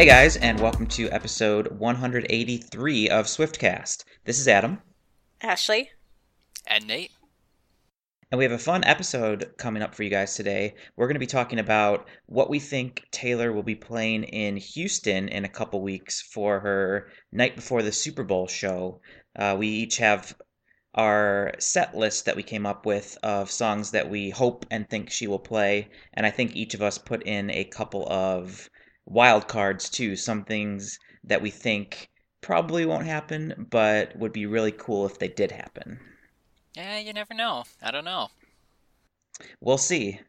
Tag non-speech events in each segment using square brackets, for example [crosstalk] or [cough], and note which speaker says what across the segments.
Speaker 1: Hey guys, and welcome to episode 183 of Swiftcast. This is Adam,
Speaker 2: Ashley.
Speaker 3: And Nate.
Speaker 1: and we have a fun episode coming up for you guys today. We're going to be talking about what we think Taylor will be playing in Houston in a couple weeks for her night before the Super Bowl show. Uh, we each have our set list that we came up with of songs that we hope and think she will play, and I think each of us put in a couple of wild cards too, some things that we think probably won't happen, but would be really cool if they did happen.
Speaker 3: Yeah, you never know. I don't know.
Speaker 1: We'll see.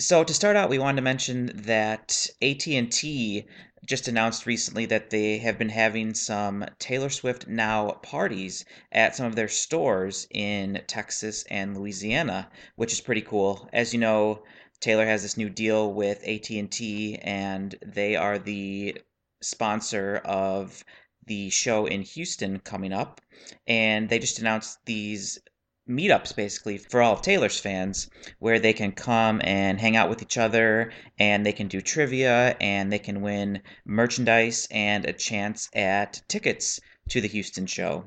Speaker 1: So to start out, we wanted to mention that AT&T just announced recently that they have been having some Taylor Swift Now parties at some of their stores in Texas and Louisiana, which is pretty cool. As you know, Taylor has this new deal with AT&T and they are the sponsor of the show in Houston coming up and they just announced these meetups basically for all of Taylor's fans where they can come and hang out with each other and they can do trivia and they can win merchandise and a chance at tickets to the Houston show.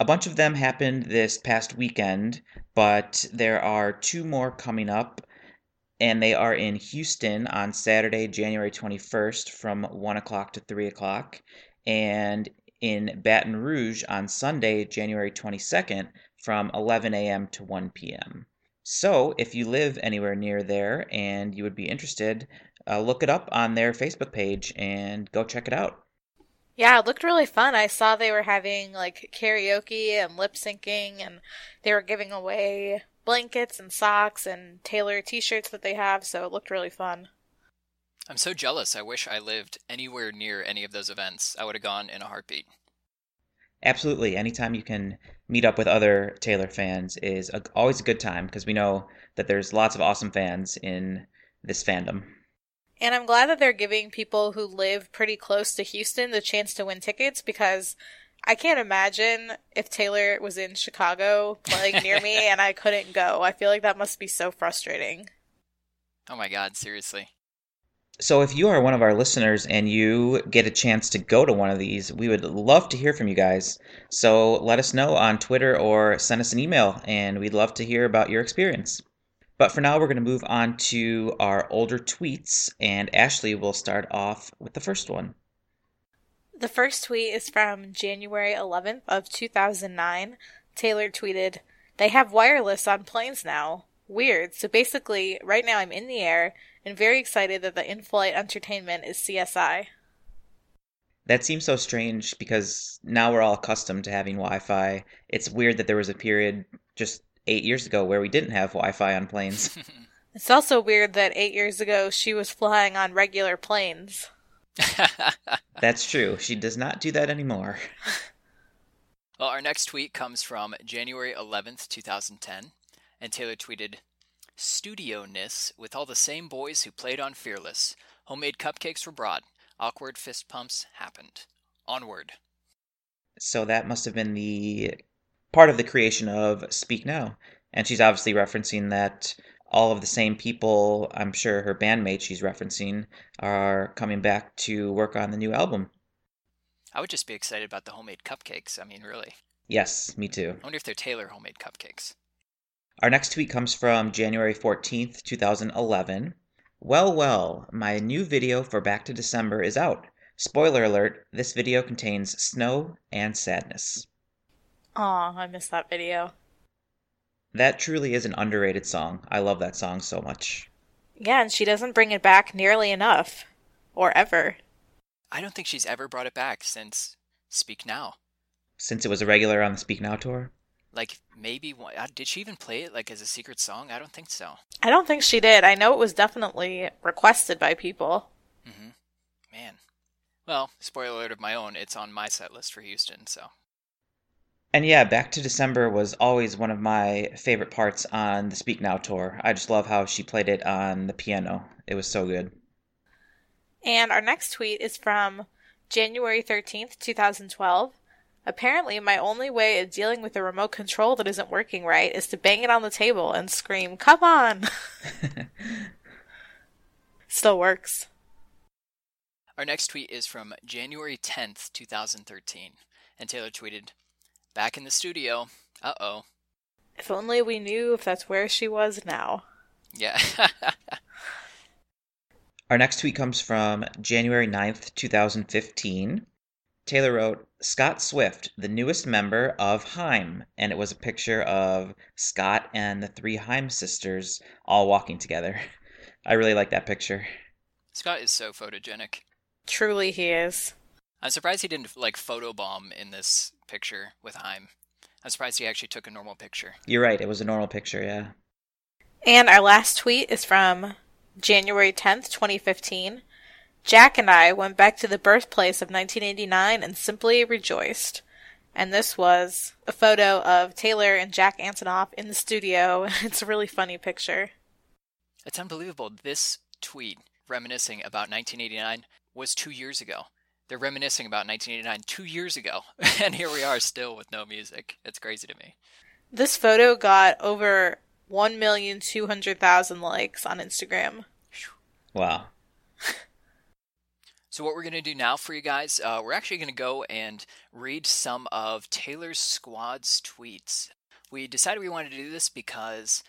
Speaker 1: A bunch of them happened this past weekend, but there are two more coming up and they are in Houston on Saturday, January 21st from 1 o'clock to 3 o'clock, and in Baton Rouge on Sunday, January 22nd from 11 a.m. to 1 p.m. So, if you live anywhere near there and you would be interested, uh, look it up on their Facebook page and go check it out.
Speaker 2: Yeah, it looked really fun. I saw they were having like karaoke and lip syncing, and they were giving away blankets and socks and Taylor t shirts that they have, so it looked really fun.
Speaker 3: I'm so jealous. I wish I lived anywhere near any of those events. I would have gone in a heartbeat.
Speaker 1: Absolutely. Anytime you can meet up with other Taylor fans is a, always a good time because we know that there's lots of awesome fans in this fandom.
Speaker 2: And I'm glad that they're giving people who live pretty close to Houston the chance to win tickets because I can't imagine if Taylor was in Chicago playing near me [laughs] and I couldn't go. I feel like that must be so frustrating.
Speaker 3: Oh my god, seriously.
Speaker 1: So, if you are one of our listeners and you get a chance to go to one of these, we would love to hear from you guys. So, let us know on Twitter or send us an email, and we'd love to hear about your experience. But for now, we're going to move on to our older tweets, and Ashley will start off with the first one.
Speaker 2: The first tweet is from January 11th of 2009. Taylor tweeted, "They have wireless on planes now. Weird. So basically, right now I'm in the air and very excited that the in-flight entertainment is CSI."
Speaker 1: That seems so strange because now we're all accustomed to having Wi Fi. It's weird that there was a period just eight years ago where we didn't have Wi Fi on planes. [laughs]
Speaker 2: It's also weird that 8 years ago she was flying on regular planes. [laughs]
Speaker 1: That's true. She does not do that anymore. [laughs]
Speaker 3: well, our next tweet comes from January 11th, 2010, and Taylor tweeted, Studio-ness with all the same boys who played on Fearless. Homemade cupcakes were brought. Awkward fist pumps happened. Onward.
Speaker 1: So that must have been the part of the creation of Speak Now. And she's obviously referencing that all of the same people, I'm sure her bandmates she's referencing, are coming back to work on the new album.
Speaker 3: I would just be excited about the homemade cupcakes. I mean, really.
Speaker 1: Yes, me too.
Speaker 3: I wonder if they're Taylor homemade cupcakes.
Speaker 1: Our next tweet comes from January 14th, 2011. Well, well, my new video for Back to December is out. Spoiler alert, this video contains snow and sadness.
Speaker 2: Aw, I missed that video.
Speaker 1: That truly is an underrated song. I love that song so much.
Speaker 2: Yeah, and she doesn't bring it back nearly enough. Or ever.
Speaker 3: I don't think she's ever brought it back since Speak Now.
Speaker 1: Since it was a regular on the Speak Now tour?
Speaker 3: Like maybe one, uh, did she even play it like as a secret song? I don't think so.
Speaker 2: I don't think she did. I know it was definitely requested by people.
Speaker 3: Mm-hmm. Man. Well, spoiler alert of my own, it's on my set list for Houston, so.
Speaker 1: And yeah, Back to December was always one of my favorite parts on the Speak Now tour. I just love how she played it on the piano. It was so good.
Speaker 2: And our next tweet is from January 13th, 2012. Apparently, my only way of dealing with a remote control that isn't working right is to bang it on the table and scream, Come on! [laughs] Still works.
Speaker 3: Our next tweet is from January 10th, 2013. And Taylor tweeted, Back in the studio. Uh oh.
Speaker 2: If only we knew if that's where she was now.
Speaker 3: Yeah. [laughs]
Speaker 1: Our next tweet comes from January 9th, 2015. Taylor wrote, Scott Swift, the newest member of HAIM. And it was a picture of Scott and the three HAIM sisters all walking together. [laughs] I really like that picture.
Speaker 3: Scott is so photogenic.
Speaker 2: Truly, he is.
Speaker 3: I'm surprised he didn't like photobomb in this picture with HAIM. I'm surprised he actually took a normal picture.
Speaker 1: You're right, it was a normal picture, yeah.
Speaker 2: And our last tweet is from January 10th, 2015. Jack and I went back to the birthplace of 1989 and simply rejoiced. And this was a photo of Taylor and Jack Antonoff in the studio. [laughs] It's a really funny picture.
Speaker 3: It's unbelievable. This tweet reminiscing about 1989 was two years ago. They're reminiscing about 1989 two years ago, [laughs] and here we are still with no music. It's crazy to me.
Speaker 2: This photo got over 1,200,000 likes on Instagram.
Speaker 1: Wow.
Speaker 3: So, what we're going to do now for you guys, uh, we're actually going to go and read some of Taylor's squad's tweets. We decided we wanted to do this because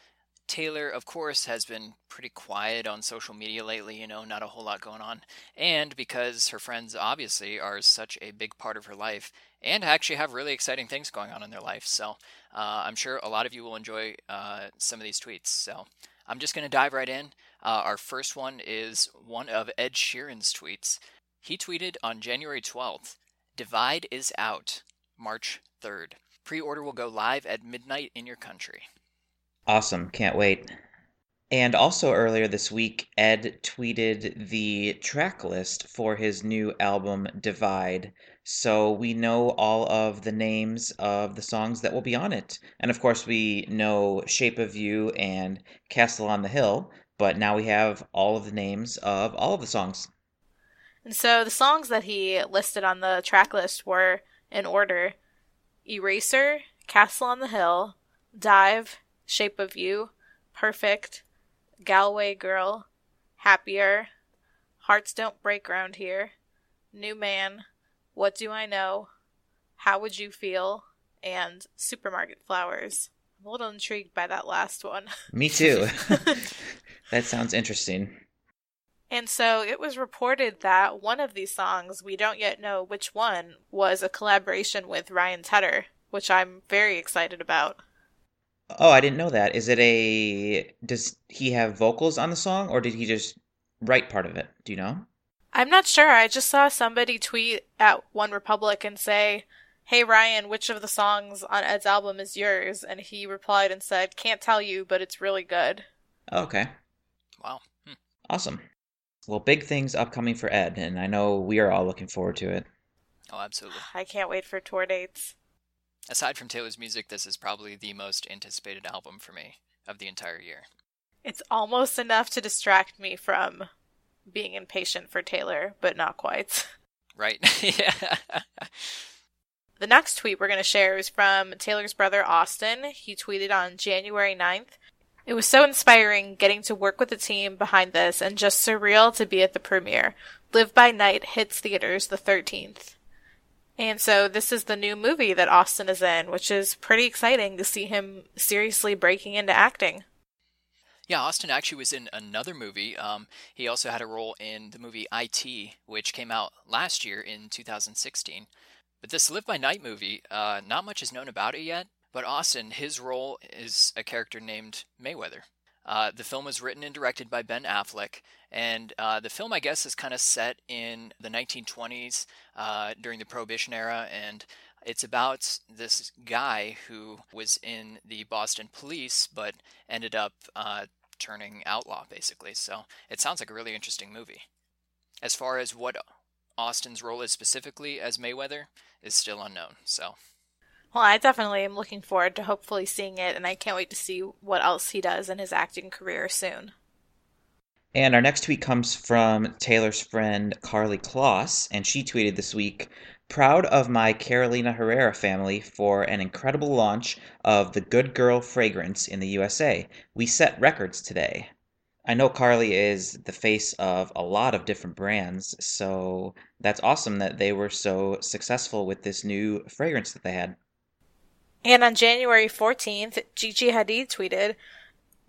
Speaker 3: Taylor, of course, has been pretty quiet on social media lately, you know, not a whole lot going on. And because her friends obviously are such a big part of her life and actually have really exciting things going on in their life. So uh, I'm sure a lot of you will enjoy uh, some of these tweets. So I'm just going to dive right in. Uh, our first one is one of Ed Sheeran's tweets. He tweeted on January 12th Divide is out, March 3rd. Pre order will go live at midnight in your country.
Speaker 1: Awesome. Can't wait. And also earlier this week, Ed tweeted the track list for his new album, Divide. So we know all of the names of the songs that will be on it. And of course, we know Shape of You and Castle on the Hill, but now we have all of the names of all of the songs.
Speaker 2: And so the songs that he listed on the track list were in order Eraser, Castle on the Hill, Dive, Shape of You, Perfect, Galway Girl, Happier, Hearts Don't Break Round Here, New Man, What Do I Know, How Would You Feel, and Supermarket Flowers. I'm a little intrigued by that last one.
Speaker 1: Me too. [laughs] that sounds interesting.
Speaker 2: And so it was reported that one of these songs, we don't yet know which one, was a collaboration with Ryan Tedder, which I'm very excited about.
Speaker 1: Oh, I didn't know that. Is it a does he have vocals on the song or did he just write part of it? Do you know?
Speaker 2: I'm not sure. I just saw somebody tweet at One Republic and say, "Hey Ryan, which of the songs on Ed's album is yours?" And he replied and said, "Can't tell you, but it's really good."
Speaker 1: Okay.
Speaker 3: Wow. Hmm.
Speaker 1: Awesome. Well, big things upcoming for Ed, and I know we are all looking forward to it.
Speaker 3: Oh, absolutely. [sighs]
Speaker 2: I can't wait for tour dates.
Speaker 3: Aside from Taylor's music, this is probably the most anticipated album for me of the entire year.
Speaker 2: It's almost enough to distract me from being impatient for Taylor, but not quite.
Speaker 3: Right. [laughs] yeah.
Speaker 2: The next tweet we're going to share is from Taylor's brother Austin. He tweeted on January 9th. It was so inspiring getting to work with the team behind this and just surreal to be at the premiere. Live by Night hits theaters the 13th. And so this is the new movie that Austin is in, which is pretty exciting to see him seriously breaking into acting.
Speaker 3: Yeah, Austin actually was in another movie. Um, he also had a role in the movie IT, which came out last year in 2016. But this Live by Night movie, uh, not much is known about it yet. But Austin, his role is a character named Mayweather. Uh, the film was written and directed by Ben Affleck, and uh, the film, I guess, is kind of set in the 1920s uh, during the Prohibition era, and it's about this guy who was in the Boston police but ended up uh, turning outlaw, basically. So it sounds like a really interesting movie. As far as what Austin's role is specifically as Mayweather is still unknown. So
Speaker 2: well, I definitely am looking forward to hopefully seeing it, and I can't wait to see what else he does in his acting career soon.
Speaker 1: And our next tweet comes from Taylor's friend Karlie Kloss, and she tweeted this week Proud of my Carolina Herrera family for an incredible launch of the Good Girl fragrance in the USA. We set records today. I know Carly is the face of a lot of different brands, so that's awesome that they were so successful with this new fragrance that they had.
Speaker 2: And on January 14th, Gigi Hadid tweeted,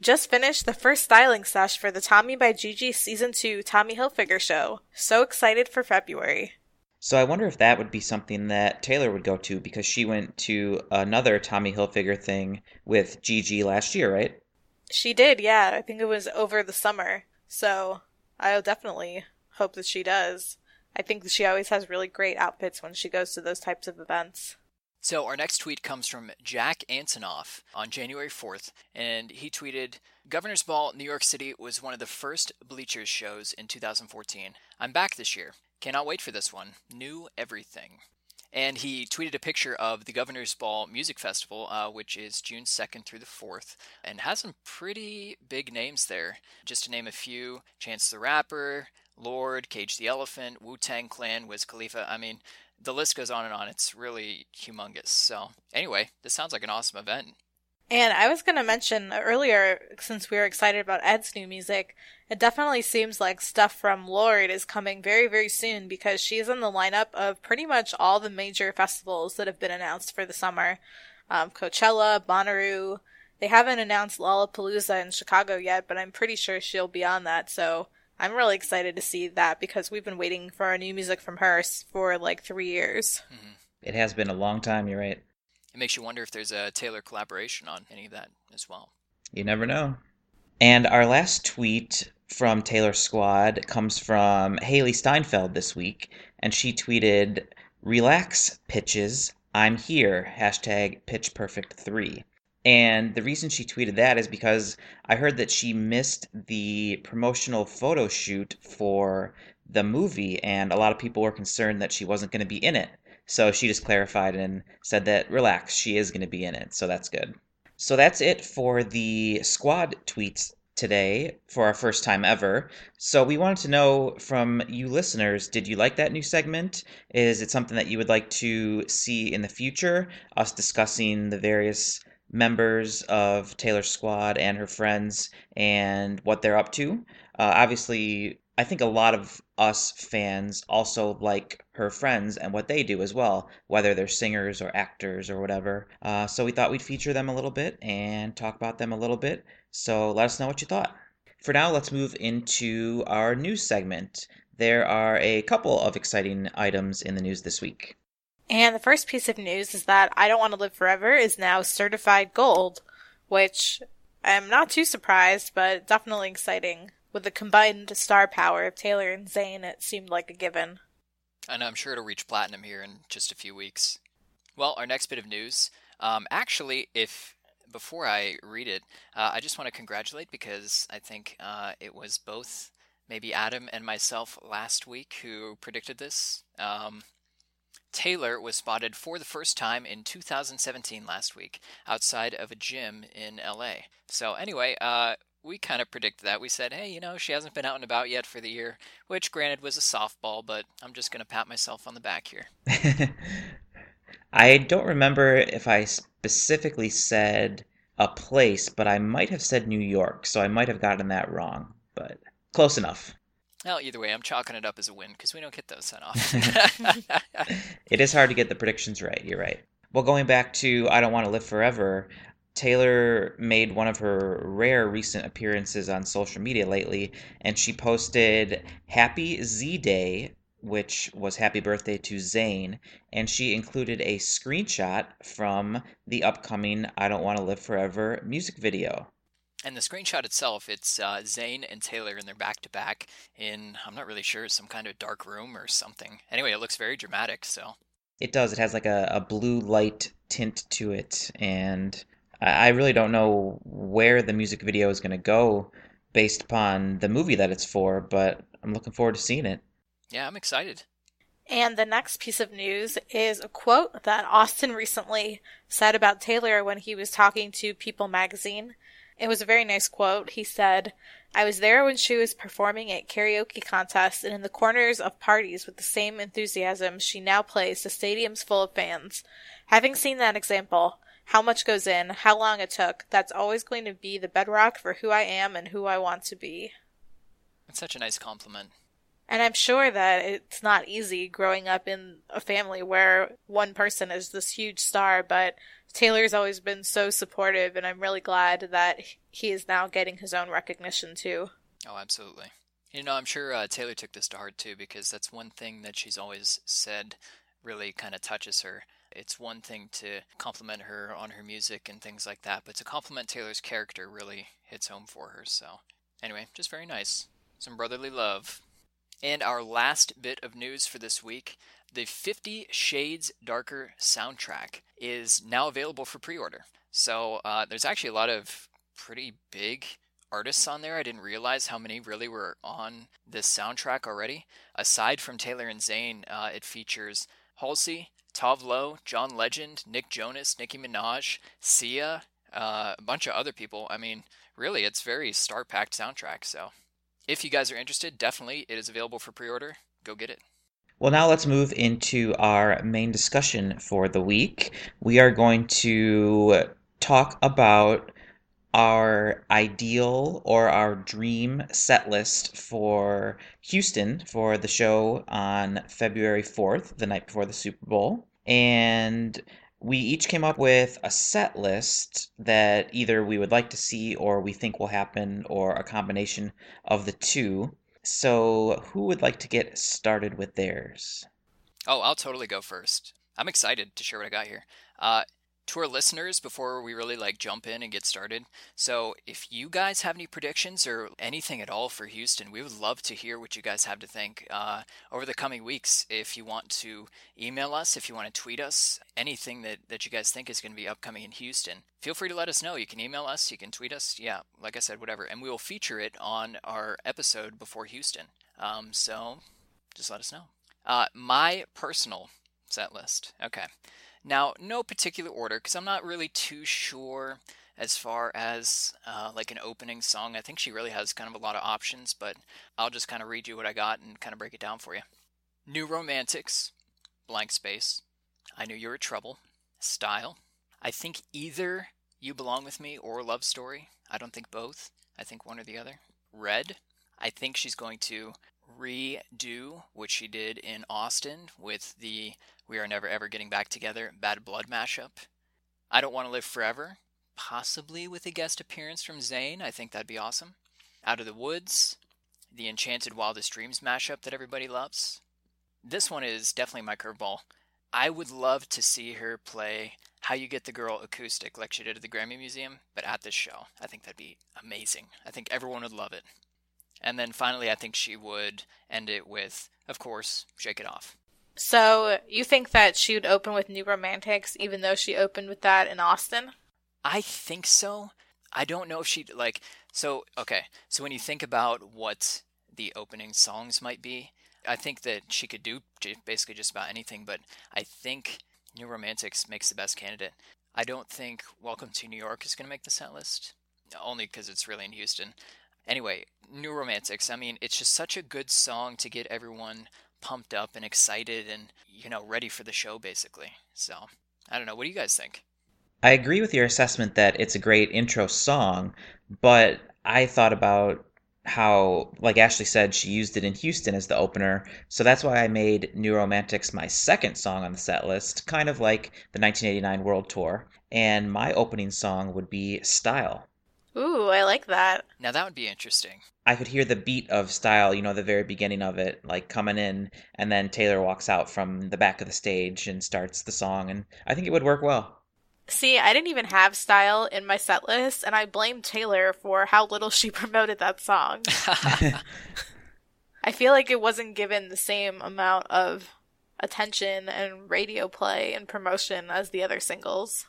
Speaker 2: just finished the first styling sesh for the Tommy by Gigi Season 2 Tommy Hilfiger show. So excited for February.
Speaker 1: So I wonder if that would be something that Taylor would go to because she went to another Tommy Hilfiger thing with Gigi last year, right?
Speaker 2: She did, yeah. I think it was over the summer. So I'll definitely hope that she does. I think that she always has really great outfits when she goes to those types of events.
Speaker 3: So our next tweet comes from Jack Antonoff on January 4th, and he tweeted, Governor's Ball New York City was one of the first Bleachers shows in 2014. I'm back this year. Cannot wait for this one. New everything. And he tweeted a picture of the Governor's Ball Music Festival, uh, which is June 2nd through the 4th, and has some pretty big names there. Just to name a few Chance the Rapper, Lorde, Cage the Elephant, Wu Tang Clan, Wiz Khalifa. I mean, the list goes on and on. It's really humongous. So, anyway, this sounds like an awesome event.
Speaker 2: And I was going to mention earlier, since we were excited about Ed's new music, it definitely seems like stuff from Lorde is coming very, very soon because she's in the lineup of pretty much all the major festivals that have been announced for the summer. Um, Coachella, Bonnaroo. They haven't announced Lollapalooza in Chicago yet, but I'm pretty sure she'll be on that. So I'm really excited to see that because we've been waiting for our new music from her for like three years.
Speaker 1: Mm-hmm. It has been a long time, you're right.
Speaker 3: It makes you wonder if there's a Taylor collaboration on any of that as well.
Speaker 1: You never know. And our last tweet from Taylor Squad comes from Hailee Steinfeld this week, and she tweeted, Relax, pitches. I'm here. Hashtag Pitch Perfect 3. And the reason she tweeted that is because I heard that she missed the promotional photo shoot for the movie, and a lot of people were concerned that she wasn't going to be in it. So she just clarified and said that relax, she is going to be in it. So that's good. So that's it for the squad tweets today for our first time ever. So we wanted to know from you listeners, did you like that new segment? Is it something that you would like to see in the future? Us discussing the various members of Taylor Squad and her friends and what they're up to. Uh, obviously, I think a lot of us fans also like her friends and what they do as well, whether they're singers or actors or whatever. Uh, so we thought we'd feature them a little bit and talk about them a little bit. So let us know what you thought. For now, let's move into our news segment. There are a couple of exciting items in the news this week.
Speaker 2: And the first piece of news is that I Don't Want to Live Forever is now certified gold, which I'm not too surprised, but definitely exciting. With the combined star power of Taylor and Zayn, it seemed like a given.
Speaker 3: And I'm sure it'll reach platinum here in just a few weeks. Well, our next bit of news. Um, actually, if before I read it, uh, I just want to congratulate because I think uh, it was both maybe Adam and myself last week who predicted this. Um, Taylor was spotted for the first time in 2017 last week outside of a gym in LA. So, anyway, uh, we kind of predicted that. We said, hey, you know, she hasn't been out and about yet for the year, which granted was a softball, but I'm just going to pat myself on the back here. [laughs]
Speaker 1: I don't remember if I specifically said a place, but I might have said New York, so I might have gotten that wrong, but close enough.
Speaker 3: Well, either way, I'm chalking it up as a win because we don't get those sent off. [laughs]
Speaker 1: it is hard to get the predictions right. You're right. Well, going back to I Don't Want to Live Forever, Taylor made one of her rare recent appearances on social media lately, and she posted Happy Z Day, which was happy birthday to Zayn, and she included a screenshot from the upcoming I Don't Want to Live Forever music video.
Speaker 3: And the screenshot itself, it's uh, Zayn and Taylor in their back to back in, I'm not really sure, some kind of dark room or something. Anyway, it looks very dramatic, so.
Speaker 1: It does. It has like a, a blue light tint to it, and I really don't know where the music video is going to go based upon the movie that it's for, but I'm looking forward to seeing it.
Speaker 3: Yeah, I'm excited.
Speaker 2: And the next piece of news is a quote that Austin recently said about Taylor when he was talking to People magazine. It was a very nice quote. He said, I was there when she was performing at karaoke contests and in the corners of parties with the same enthusiasm she now plays to stadiums full of fans. Having seen that example, how much goes in, how long it took. That's always going to be the bedrock for who I am and who I want to be.
Speaker 3: That's such a nice compliment.
Speaker 2: And I'm sure that it's not easy growing up in a family where one person is this huge star, but Taylor's always been so supportive, and I'm really glad that he is now getting his own recognition too.
Speaker 3: Oh, absolutely. You know, I'm sure uh, Taylor took this to heart too, because that's one thing that she's always said really kind of touches her. It's one thing to compliment her on her music and things like that, but to compliment Taylor's character really hits home for her. So, anyway, just very nice. Some brotherly love. And our last bit of news for this week the Fifty Shades Darker soundtrack is now available for pre order. So uh, there's actually a lot of pretty big artists on there. I didn't realize how many really were on this soundtrack already. Aside from Taylor and Zayn, uh, it features Halsey, Tove Lo, John Legend, Nick Jonas, Nicki Minaj, Sia, uh, a bunch of other people. I mean, really, it's very star packed soundtrack. So if you guys are interested, definitely it is available for pre order. Go get it.
Speaker 1: Well, now let's move into our main discussion for the week. We are going to talk about our ideal or our dream set list for Houston for the show on February 4th, the night before the Super Bowl. And we each came up with a set list that either we would like to see or we think will happen or a combination of the two. So, who would like to get started with theirs?
Speaker 3: Oh, I'll totally go first. I'm excited to share what I got here. Uh, to our listeners before we really like jump in and get started. So, if you guys have any predictions or anything at all for Houston, we would love to hear what you guys have to think uh, over the coming weeks. If you want to email us, if you want to tweet us, anything that, that you guys think is going to be upcoming in Houston, feel free to let us know. You can email us, you can tweet us. Yeah, like I said, whatever. And we will feature it on our episode before Houston. Um, so, just let us know. Uh, my personal set list. Okay. Now, no particular order, because I'm not really too sure as far as uh, like an opening song. I think she really has kind of a lot of options, but I'll just kind of read you what I got and kind of break it down for you. New Romantics, blank space. I Knew You Were Trouble, Style. I think either You Belong With Me or Love Story. I don't think both. I think one or the other. Red. I think she's going to redo what she did in Austin with the We Are Never Ever Getting Back Together Bad Blood mashup. I Don't Want to Live Forever, possibly with a guest appearance from Zayn. I think that'd be awesome. Out of the Woods, the Enchanted Wildest Dreams mashup that everybody loves. This one is definitely my curveball. I would love to see her play How You Get the Girl acoustic like she did at the Grammy Museum, but at this show. I think that'd be amazing. I think everyone would love it. And then finally, I think she would end it with, of course, Shake It Off.
Speaker 2: So you think that she would open with New Romantics, even though she opened with that in Austin?
Speaker 3: I think so. I don't know if she like. So okay. So when you think about what the opening songs might be, I think that she could do basically just about anything. But I think New Romantics makes the best candidate. I don't think Welcome to New York is going to make the set list, only because it's really in Houston. Anyway, New Romantics. I mean, it's just such a good song to get everyone pumped up and excited and, you know, ready for the show, basically. So, I don't know. What do you guys think?
Speaker 1: I agree with your assessment that it's a great intro song, but I thought about how, like Ashley said, she used it in Houston as the opener. So that's why I made New Romantics my second song on the set list, kind of like the 1989 World Tour. And my opening song would be Style.
Speaker 2: Ooh, I like that.
Speaker 3: Now that would be interesting.
Speaker 1: I could hear the beat of style, you know, the very beginning of it, like coming in, and then Taylor walks out from the back of the stage and starts the song, and I think it would work well.
Speaker 2: See, I didn't even have style in my set list, and I blame Taylor for how little she [laughs] promoted that song. [laughs] I feel like it wasn't given the same amount of attention and radio play and promotion as the other singles.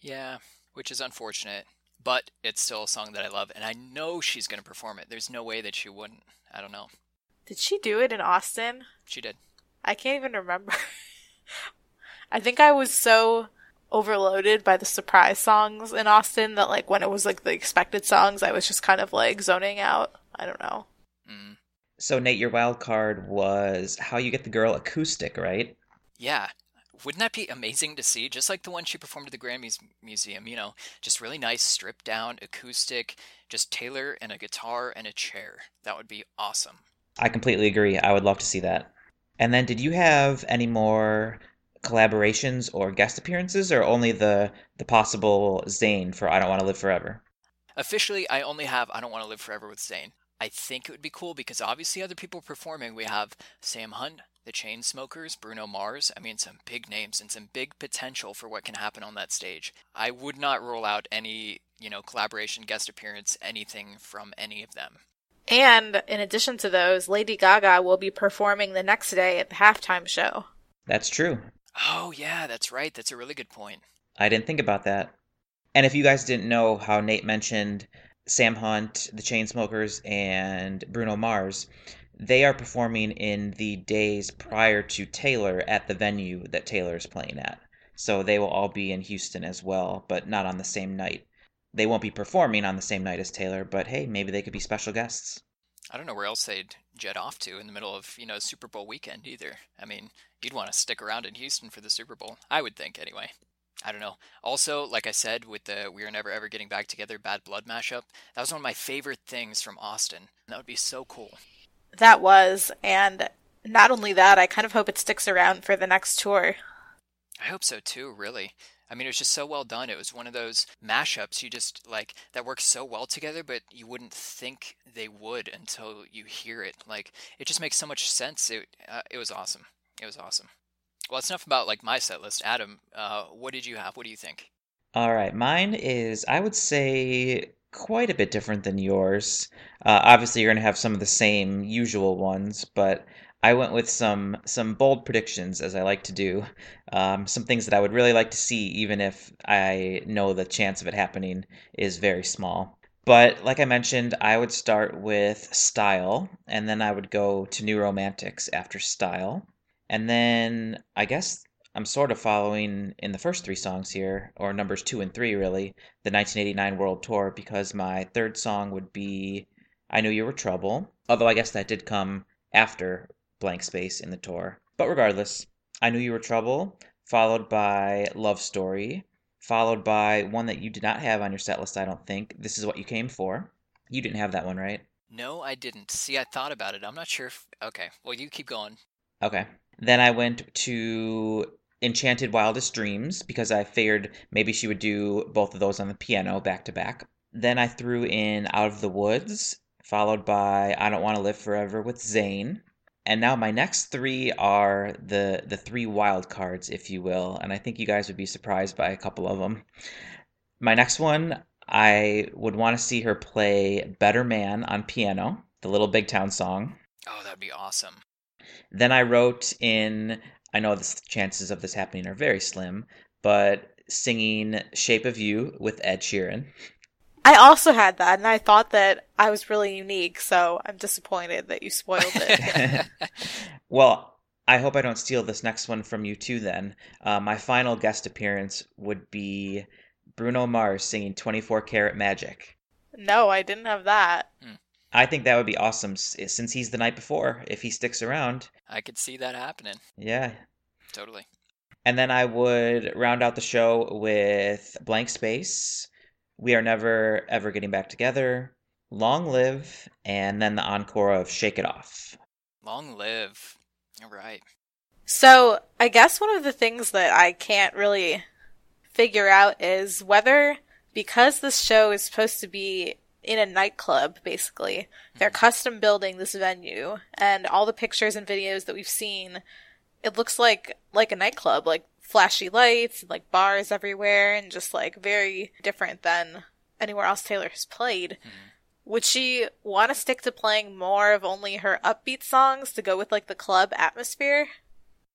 Speaker 3: Yeah, which is unfortunate but it's still a song that I love, and I know she's going to perform it. There's no way that she wouldn't. I don't know.
Speaker 2: Did she do it in Austin?
Speaker 3: She did.
Speaker 2: I can't even remember. [laughs] I think I was so overloaded by the surprise songs in Austin that like when it was like the expected songs, I was just kind of like zoning out. I don't know.
Speaker 3: Mm.
Speaker 1: So Nate, your wild card was how you get the girl acoustic, right?
Speaker 3: Yeah. Wouldn't that be amazing to see? Just like the one she performed at the Grammys Museum, you know, just really nice, stripped down, acoustic, just Taylor and a guitar and a chair. That would be awesome.
Speaker 1: I completely agree. I would love to see that. And then, did you have any more collaborations or guest appearances, or only the the possible Zayn for "I Don't Want to Live Forever"?
Speaker 3: Officially, I only have "I Don't Want to Live Forever" with Zayn. I think it would be cool because obviously other people performing. We have Sam Hunt, the Chainsmokers, Bruno Mars. I mean, some big names and some big potential for what can happen on that stage. I would not rule out any, you know, collaboration, guest appearance, anything from any of them.
Speaker 2: And in addition to those, Lady Gaga will be performing the next day at the halftime show.
Speaker 1: That's true.
Speaker 3: Oh, yeah, that's right. That's a really good point.
Speaker 1: I didn't think about that. And if you guys didn't know how Nate mentioned Sam Hunt, the Chainsmokers, and Bruno Mars, they are performing in the days prior to Taylor at the venue that Taylor is playing at. So they will all be in Houston as well, but not on the same night. They won't be performing on the same night as Taylor, but hey, maybe they could be special guests.
Speaker 3: I don't know where else they'd jet off to in the middle of, you know, Super Bowl weekend either. I mean, you'd want to stick around in Houston for the Super Bowl. I would think anyway. I don't know. Also, like I said, with the We Are Never Ever Getting Back Together Bad Blood mashup, that was one of my favorite things from Austin. That would be so cool.
Speaker 2: That was, and not only that, I kind of hope it sticks around for the next tour.
Speaker 3: I hope so too, really. I mean, it was just so well done. It was one of those mashups you just like that works so well together, but you wouldn't think they would until you hear it. Like, it just makes so much sense. It uh, it was awesome. It was awesome. Well, it's enough about like my set list. Adam, uh, what did you have? What do you think?
Speaker 1: All right, mine is I would say quite a bit different than yours. Uh, obviously, you're going to have some of the same usual ones, but I went with some some bold predictions, as I like to do. Um, some things that I would really like to see, even if I know the chance of it happening is very small. But like I mentioned, I would start with style, and then I would go to New Romantics after style. And then I guess I'm sort of following in the first three songs here, or numbers two and three, really, the 1989 World Tour, because my third song would be I Knew You Were Trouble, although I guess that did come after blank space in the tour. But regardless, I Knew You Were Trouble, followed by Love Story, followed by one that you did not have on your set list, I don't think. This is What You Came For. You didn't have that one, right?
Speaker 3: No, I didn't. See, I thought about it. I'm not sure if. Okay, well, you keep going.
Speaker 1: Okay. Then I went to Enchanted Wildest Dreams because I figured maybe she would do both of those on the piano back to back. Then I threw in Out of the Woods, followed by I Don't Want to Live Forever with Zayn. And now my next three are the the three wild cards, if you will, and I think you guys would be surprised by a couple of them. My next one, I would want to see her play Better Man on piano, the Little Big Town song.
Speaker 3: Oh, that'd be awesome.
Speaker 1: Then I wrote in I know the chances of this happening are very slim, but singing Shape of You with Ed Sheeran.
Speaker 2: I also had that, and I thought that I was really unique, so I'm disappointed that you spoiled it. [laughs] [laughs]
Speaker 1: well, I hope I don't steal this next one from you too, then. Uh, my final guest appearance would be Bruno Mars singing 24 Karat Magic.
Speaker 2: No, I didn't have that.
Speaker 3: Hmm.
Speaker 1: I think that would be awesome eh, since he's the night before, if he sticks around.
Speaker 3: I could see that happening.
Speaker 1: Yeah.
Speaker 3: Totally.
Speaker 1: And then I would round out the show with Blank Space, We Are Never Ever Getting Back Together, Long Live, and then the encore of Shake It Off.
Speaker 3: Long Live. All right.
Speaker 2: So, I guess one of the things that I can't really figure out is whether, because this show is supposed to be in a nightclub, basically. They're mm-hmm. custom building this venue, and all the pictures and videos that we've seen, it looks like like a nightclub, like flashy lights, like bars everywhere, and just like very different than anywhere else Taylor has played. Mm-hmm. Would she want to stick to playing more of only her upbeat songs to go with like the club atmosphere?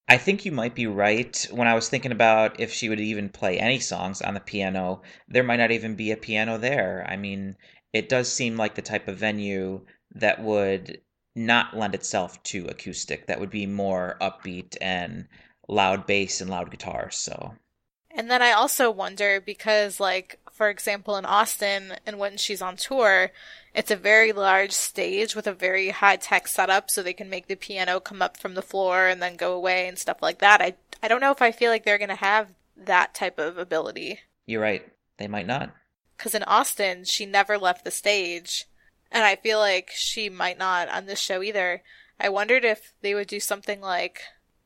Speaker 1: I think you might be right. When I was thinking about if she would even play any songs on the piano, there might not even be a piano there. I mean, it does seem like the type of venue that would not lend itself to acoustic that would be more upbeat and loud bass and loud guitar so
Speaker 2: and then i also wonder because like for example in austin and when she's on tour It's a very large stage with a very high tech setup so they can make the piano come up from the floor and then go away and stuff like that. I I don't know if I feel like they're going to have that type of ability.
Speaker 1: You're right. They might not.
Speaker 2: Cuz in Austin, she never left the stage, and I feel like she might not on this show either. I wondered if they would do something like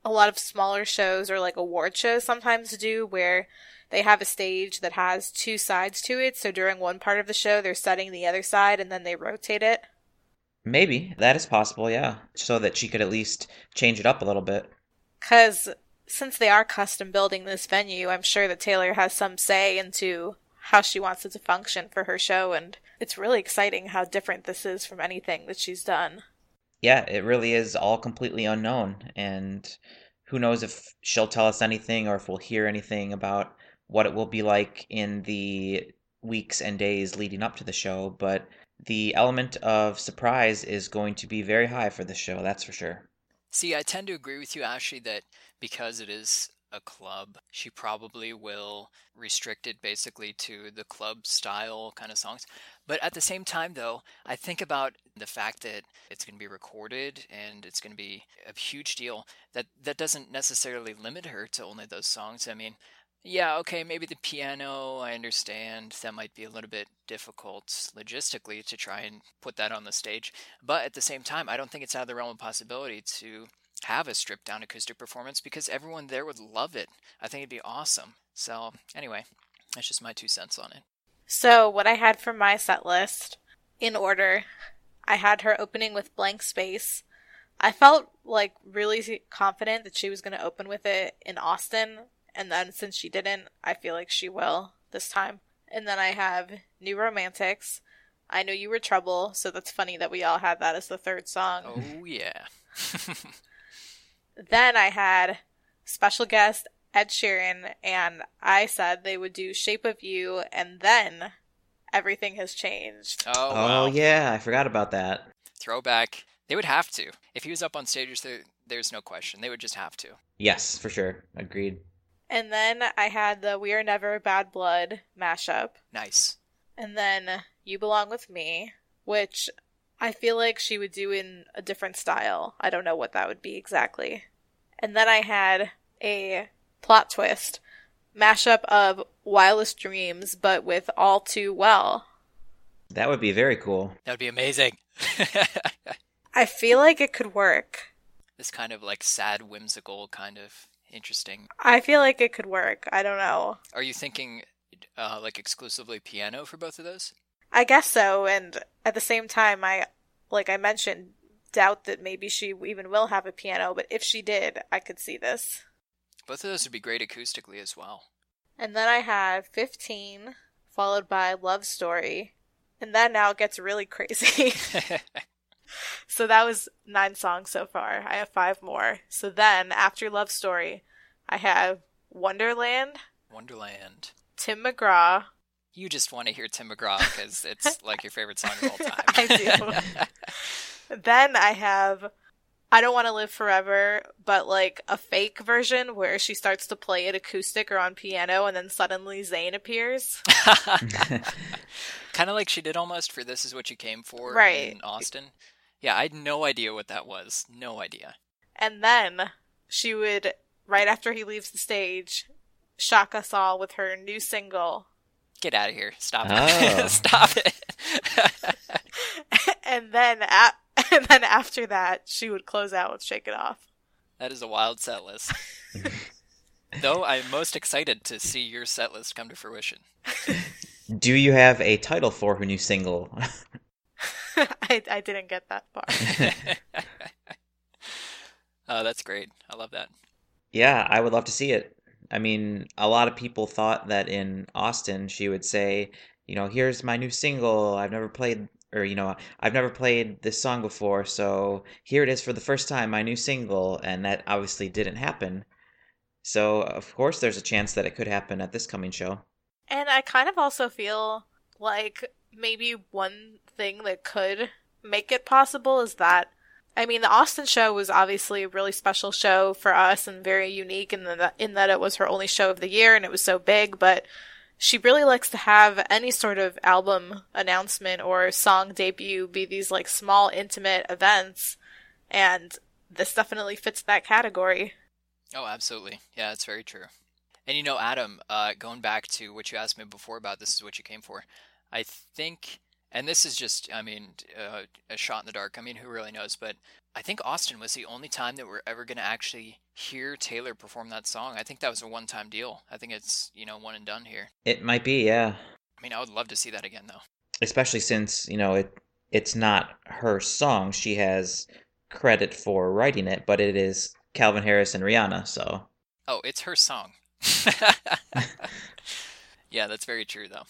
Speaker 2: a lot of smaller shows or like award shows sometimes do where they have a stage that has two sides to it. So during one part of the show, they're setting the other side and then they rotate it.
Speaker 1: Maybe that is possible, yeah. So that she could at least change it up a little bit.
Speaker 2: Because since they are custom building this venue, I'm sure that Taylor has some say into how she wants it to function for her show. And it's really exciting how different this is from anything that she's done.
Speaker 1: Yeah, it really is all completely unknown. And who knows if she'll tell us anything or if we'll hear anything about what it will be like in the weeks and days leading up to the show, but the element of surprise is going to be very high for this show, that's for sure.
Speaker 3: See, I tend to agree with you, Ashley, that because it is a club, she probably will restrict it basically to the club style kind of songs. But at the same time, though, I think about the fact that it's going to be recorded and it's going to be a huge deal. That that doesn't necessarily limit her to only those songs. I mean, yeah, okay, maybe the piano, I understand that might be a little bit difficult logistically to try and put that on the stage. But at the same time, I don't think it's out of the realm of possibility to have a stripped down acoustic performance because everyone there would love it. I think it'd be awesome. So, anyway, that's just my two cents on it.
Speaker 2: So, what I had for my set list in order, I had her opening with Blank Space. I felt like really confident that she was going to open with it in Austin and then since she didn't, I feel like she will this time. And then I have New Romantics. I know you were trouble, so that's funny that we all had that as the third song.
Speaker 3: Oh yeah. [laughs]
Speaker 2: then I had special guest Ed Sheeran, and I said they would do Shape of You, and then everything has changed.
Speaker 3: Oh, oh
Speaker 1: wow. oh yeah, I forgot about that.
Speaker 3: Throwback. They would have to. If he was up on stage, there, there's no question. They would just have to.
Speaker 1: Yes, for sure. Agreed.
Speaker 2: And then I had the We Are Never Bad Blood mashup.
Speaker 3: Nice.
Speaker 2: And then You Belong With Me, which I feel like she would do in a different style. I don't know what that would be exactly. And then I had a plot twist mashup of Wildest Dreams, but with All Too Well.
Speaker 1: That would be very cool.
Speaker 3: That would be amazing. [laughs]
Speaker 2: I feel like it could work.
Speaker 3: This kind of like sad, whimsical kind of interesting.
Speaker 2: I feel like it could work. I don't know.
Speaker 3: Are you thinking uh, like exclusively piano for both of those?
Speaker 2: I guess so. And at the same time, I, like I mentioned, doubt that maybe she even will have a piano. But if she did, I could see this.
Speaker 3: Both of those would be great acoustically as well.
Speaker 2: And then I have 15, followed by Love Story. And that now gets really crazy. [laughs] so that was nine songs so far. I have five more. So then, after Love Story, I have Wonderland.
Speaker 3: Wonderland.
Speaker 2: Tim McGraw.
Speaker 3: You just want to hear Tim McGraw because it's [laughs] like your favorite song of all time.
Speaker 2: I do. [laughs] then I have I Don't Want to Live Forever, but like a fake version where she starts to play it acoustic or on piano and then suddenly Zayn appears. [laughs] [laughs]
Speaker 3: kind of like she did almost for This Is What You Came For
Speaker 2: right.
Speaker 3: in Austin. Yeah, I had no idea what that was. No idea.
Speaker 2: And then she would, right after he leaves the stage, shock us all with her new single.
Speaker 3: Get out of here. Stop oh. it. [laughs] Stop it.
Speaker 2: and then at, [laughs] and then after that, she would close out with Shake It Off.
Speaker 3: That is a wild set list. [laughs] [laughs] Though I'm most excited to see your set list come to fruition.
Speaker 1: Do you have a title for her new single?
Speaker 2: I, I didn't get that far.
Speaker 3: oh, that's great. I love that.
Speaker 1: Yeah, I would love to see it. I mean, a lot of people thought that in Austin she would say, you know, here's my new single. I've never played, or, you know, I've never played this song before. So here it is for the first time, my new single. And that obviously didn't happen. So, of course, there's a chance that it could happen at this coming show.
Speaker 2: And I kind of also feel like maybe one thing that could make it possible is that I mean, the Austin show was obviously a really special show for us and very unique in that in that it was her only show of the year and it was so big. But she really likes to have any sort of album announcement or song debut be these like small intimate events and this definitely fits that category.
Speaker 3: Oh, absolutely. Yeah, it's very true. And you know, Adam, uh, going back to what you asked me before about this is what you came for. I think, and this is just, I mean, uh, a shot in the dark. I mean, who really knows? But I think Austin was the only time that we're ever going to actually hear Taylor perform that song. I think that was a one time deal. I think it's, you know, one and done here.
Speaker 1: It might be, yeah.
Speaker 3: I mean, I would love to see that again, though.
Speaker 1: Especially since, you know, it it's not her song. She has credit for writing it, but it is Calvin Harris and Rihanna, so.
Speaker 3: Oh, it's her song. [laughs] [laughs] yeah, that's very true, though.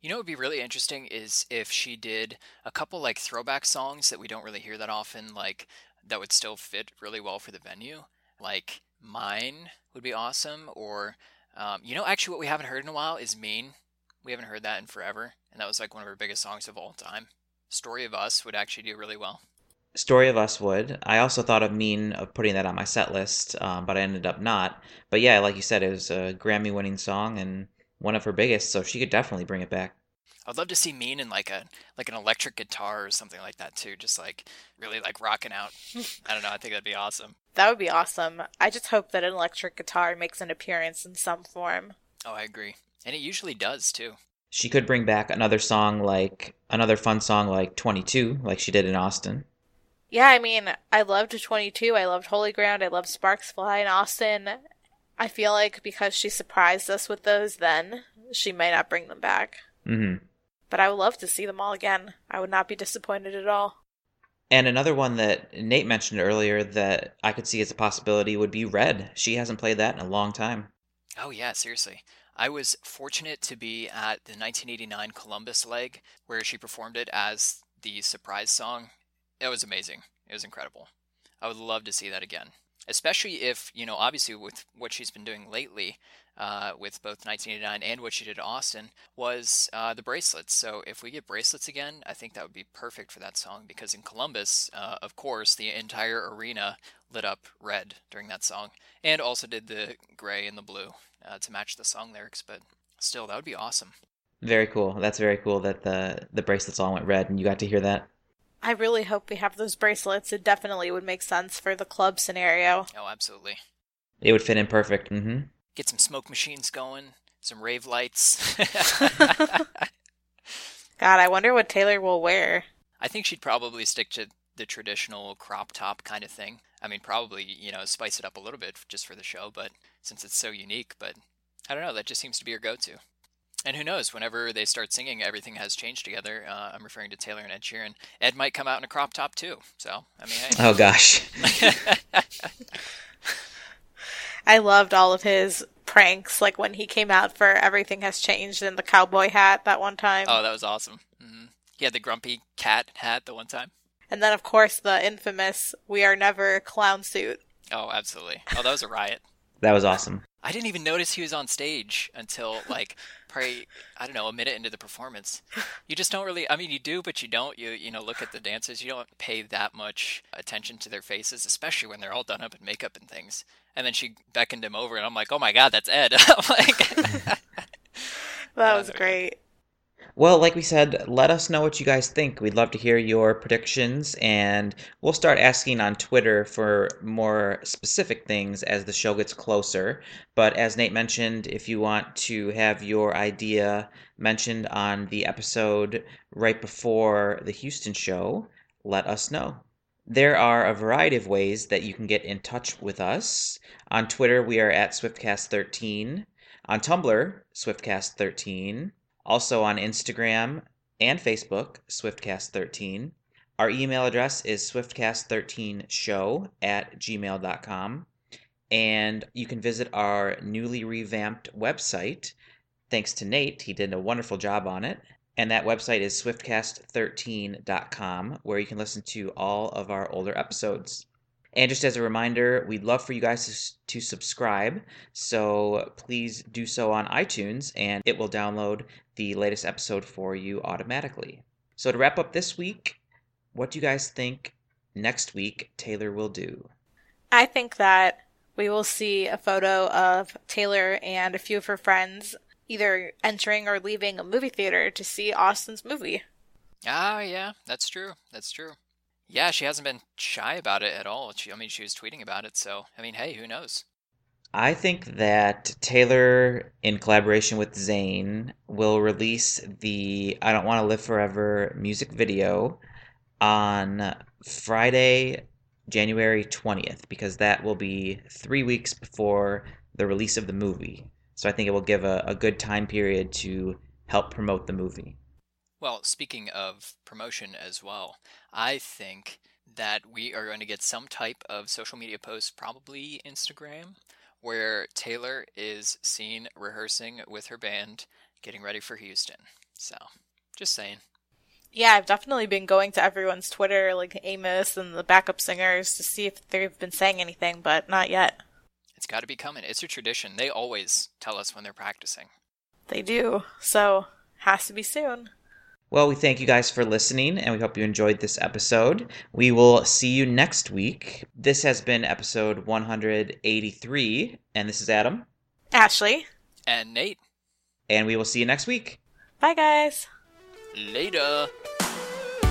Speaker 3: You know what would be really interesting is if she did a couple like throwback songs that we don't really hear that often, like that would still fit really well for the venue. Like Mine would be awesome, or um, you know, actually, what we haven't heard in a while is Mean. We haven't heard that in forever, and that was like one of her biggest songs of all time. Story of Us would actually do really well.
Speaker 1: Story of Us would. I also thought of Mean of putting that on my set list, um, but I ended up not. But yeah, like you said, it was a Grammy winning song and one of her biggest, so she could definitely bring it back.
Speaker 3: I'd love to see Mean in like a like an electric guitar or something like that too, just like really like rocking out. [laughs] I don't know. I think that'd be awesome.
Speaker 2: That would be awesome. I just hope that an electric guitar makes an appearance in some form.
Speaker 3: Oh, I agree, and it usually does too.
Speaker 1: She could bring back another song like another fun song like 22, like she did in Austin.
Speaker 2: Yeah, I mean, I loved 22. I loved Holy Ground. I loved Sparks Fly in Austin. I feel like because she surprised us with those then, she might not bring them back.
Speaker 1: Mm-hmm.
Speaker 2: But I would love to see them all again. I would not be disappointed at all.
Speaker 1: And another one that Nate mentioned earlier that I could see as a possibility would be Red. She hasn't played that in a long time.
Speaker 3: Oh, yeah, seriously. I was fortunate to be at the 1989 Columbus leg where she performed it as the surprise song. It was amazing. It was incredible. I would love to see that again, especially if, you know, obviously with what she's been doing lately, uh, with both 1989 and what she did at Austin was uh, the bracelets. So if we get bracelets again, I think that would be perfect for that song because in Columbus, uh, of course, the entire arena lit up red during that song and also did the gray and the blue uh, to match the song lyrics. But still, that would be awesome.
Speaker 1: Very cool. That's very cool that the the bracelets all went red and you got to hear that.
Speaker 2: I really hope we have those bracelets. It definitely would make sense for the club scenario.
Speaker 3: Oh, absolutely.
Speaker 1: It would fit in perfect. Mm-hmm
Speaker 3: get some smoke machines going, some rave lights. [laughs] [laughs]
Speaker 2: God, I wonder what Taylor will wear.
Speaker 3: I think she'd probably stick to the traditional crop top kind of thing. I mean, probably, you know, spice it up a little bit just for the show, but since it's so unique, but I don't know, that just seems to be her go to. And who knows, whenever they start singing Everything Has Changed Together, uh, I'm referring to Taylor and Ed Sheeran, Ed might come out in a crop top too. So, I mean, hey.
Speaker 1: Oh, gosh. [laughs]
Speaker 2: I loved all of his pranks, like when he came out for Everything Has Changed in the cowboy hat that one time.
Speaker 3: Oh, that was awesome. Mm-hmm. He had the grumpy cat hat the one time.
Speaker 2: And then, of course, the infamous We Are Never clown suit.
Speaker 3: Oh, absolutely. Oh, that was a riot.
Speaker 1: that was awesome.
Speaker 3: I didn't even notice he was on stage until like probably I don't know a minute into the performance. You just don't really. I mean, you do, but you don't. You you know look at the dancers. You don't pay that much attention to their faces, especially when they're all done up in makeup and things. And then she beckoned him over, and I'm like, oh my god, that's Ed. [laughs] like, [laughs]
Speaker 2: that was great.
Speaker 1: Well, like we said, let us know what you guys think. We'd love to hear your predictions, and we'll start asking on Twitter for more specific things as the show gets closer. But as Nate mentioned, if you want to have your idea mentioned on the episode right before the Houston show, let us know. There are a variety of ways that you can get in touch with us. On Twitter, we are at SwiftCast13. On Tumblr, SwiftCast13 also on Instagram and Facebook, SwiftCast13. Our email address is swiftcast13show at gmail.com. And you can visit our newly revamped website. Thanks to Nate, he did a wonderful job on it. And that website is swiftcast13.com, where you can listen to all of our older episodes. And just as a reminder, we'd love for you guys to, to, subscribe. So please do so on iTunes, and it will download the latest episode for you automatically. So to wrap up this week, what do you guys think next week Taylor will do?
Speaker 2: I think that we will see a photo of Taylor and a few of her friends either entering or leaving a movie theater to see Austin's movie.
Speaker 3: Ah, yeah, that's true. That's true. Yeah, she hasn't been shy about it at all. She, I mean, she was tweeting about it, so I mean, hey, who knows?
Speaker 1: I think that Taylor, in collaboration with Zayn, will release the I Don't Want to Live Forever music video on Friday, January 20th, because that will be three weeks before the release of the movie. So I think it will give a, a good time period to help promote the movie.
Speaker 3: Well, speaking of promotion as well, I think that we are going to get some type of social media post, probably Instagram, where Taylor is seen rehearsing with her band, getting ready for Houston. So, just saying.
Speaker 2: Yeah, I've definitely been going to everyone's Twitter, like Amos and the backup singers, to see if they've been saying anything, but not yet.
Speaker 3: It's got to be coming. It's a tradition. They always tell us when they're practicing.
Speaker 2: They do. So, has to be soon.
Speaker 1: Well, we thank you guys for listening and we hope you enjoyed this episode. We will see you next week. This has been episode 183, and this is Adam.
Speaker 2: Ashley.
Speaker 3: And Nate.
Speaker 1: And we will see you next week.
Speaker 2: Bye, guys.
Speaker 3: Later.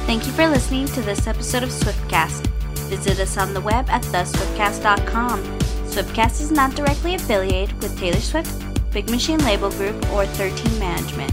Speaker 4: Thank you for listening to this episode of Swiftcast. Visit us on the web at theswiftcast.com. Swiftcast is not directly affiliated with Taylor Swift, Big Machine Label Group, or 13 Management.